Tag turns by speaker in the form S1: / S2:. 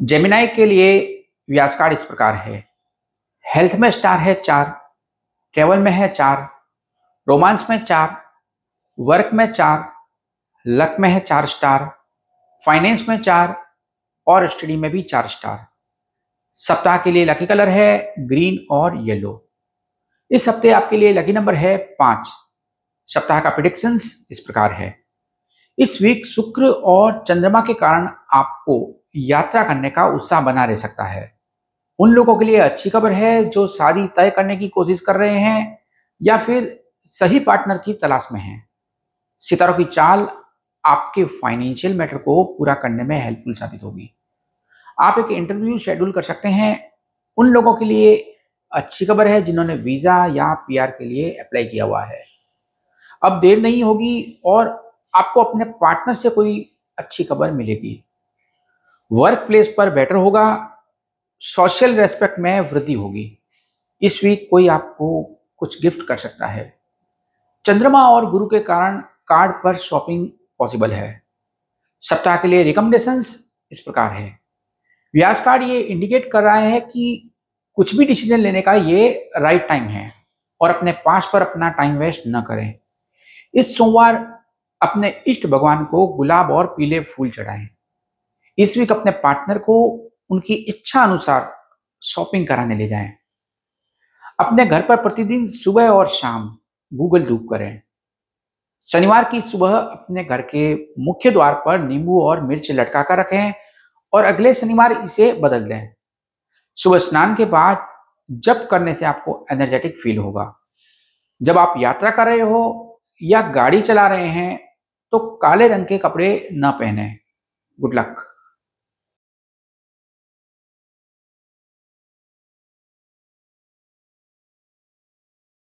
S1: Gemini के लिए व्यास card इस प्रकार है। हेल्थ में स्टार है चार ट्रेवल में है चार रोमांस में चार वर्क में चार लक में है चार स्टार फाइनेंस में चार और स्टडी में भी चार स्टार सप्ताह के लिए लकी कलर है ग्रीन और येलो इस हफ़्ते आपके लिए लकी नंबर है पाँच। सप्ताह का प्रिडिक्शंस इस प्रकार है। इस वीक शुक्र और चंद्रमा के कारण आपको यात्रा करने का उत्साह बना रह सकता है। उन लोगों के लिए अच्छी खबर है जो शादी तय करने की कोशिश कर रहे हैं या फिर सही पार्टनर की तलाश में हैं। सितारों की चाल आपके फाइनेंशियल मैटर को पूरा करने में हेल्पफुल साबित होगी। आप एक इंटरव्यू शेड्यूल कर सकते हैं। उन लोगों के लिए अच्छी खबर है जिन्होंने वीज़ा या पीआर के लिए अप्लाई किया हुआ है। अब देर नहीं होगी और आपको अपने पार्टनर से कोई अच्छी खबर मिलेगी। वर्क प्लेस पर बेटर होगा सोशल रेस्पेक्ट में वृद्धि होगी। इस वीक कोई आपको कुछ गिफ्ट कर सकता है। चंद्रमा और गुरु के कारण कार्ड पर शॉपिंग पॉसिबल है। सप्ताह के लिए रिकमेंडेशंस इस प्रकार है। व्यास कार्ड ये इंडिकेट कर रहा है कि कुछ भी डिसीज़न लेने का ये राइट टाइम है और अपने पास पर अपना टाइम वेस्ट न करें। इस सोमवार अपने इष्ट भगवान को गुलाब और पीले फूल चढ़ाएँ। इस वीक अपने पार्टनर को उनकी इच्छा अनुसार शॉपिंग कराने ले जाएँ। अपने घर पर प्रतिदिन सुबह और शाम गूगल डूब करें। शनिवार की सुबह अपने घर के मुख्य द्वार पर नींबू और मिर्च लटका कर रखें और अगले शनिवार इसे बदल दें। सुबह स्नान के बाद जब करने से आपको एनर्जेटिक फील होगा। जब आप यात्रा कर रहे हो या गाड़ी चला रहे हैं तो काले रंग के कपड़े न पहने। Good luck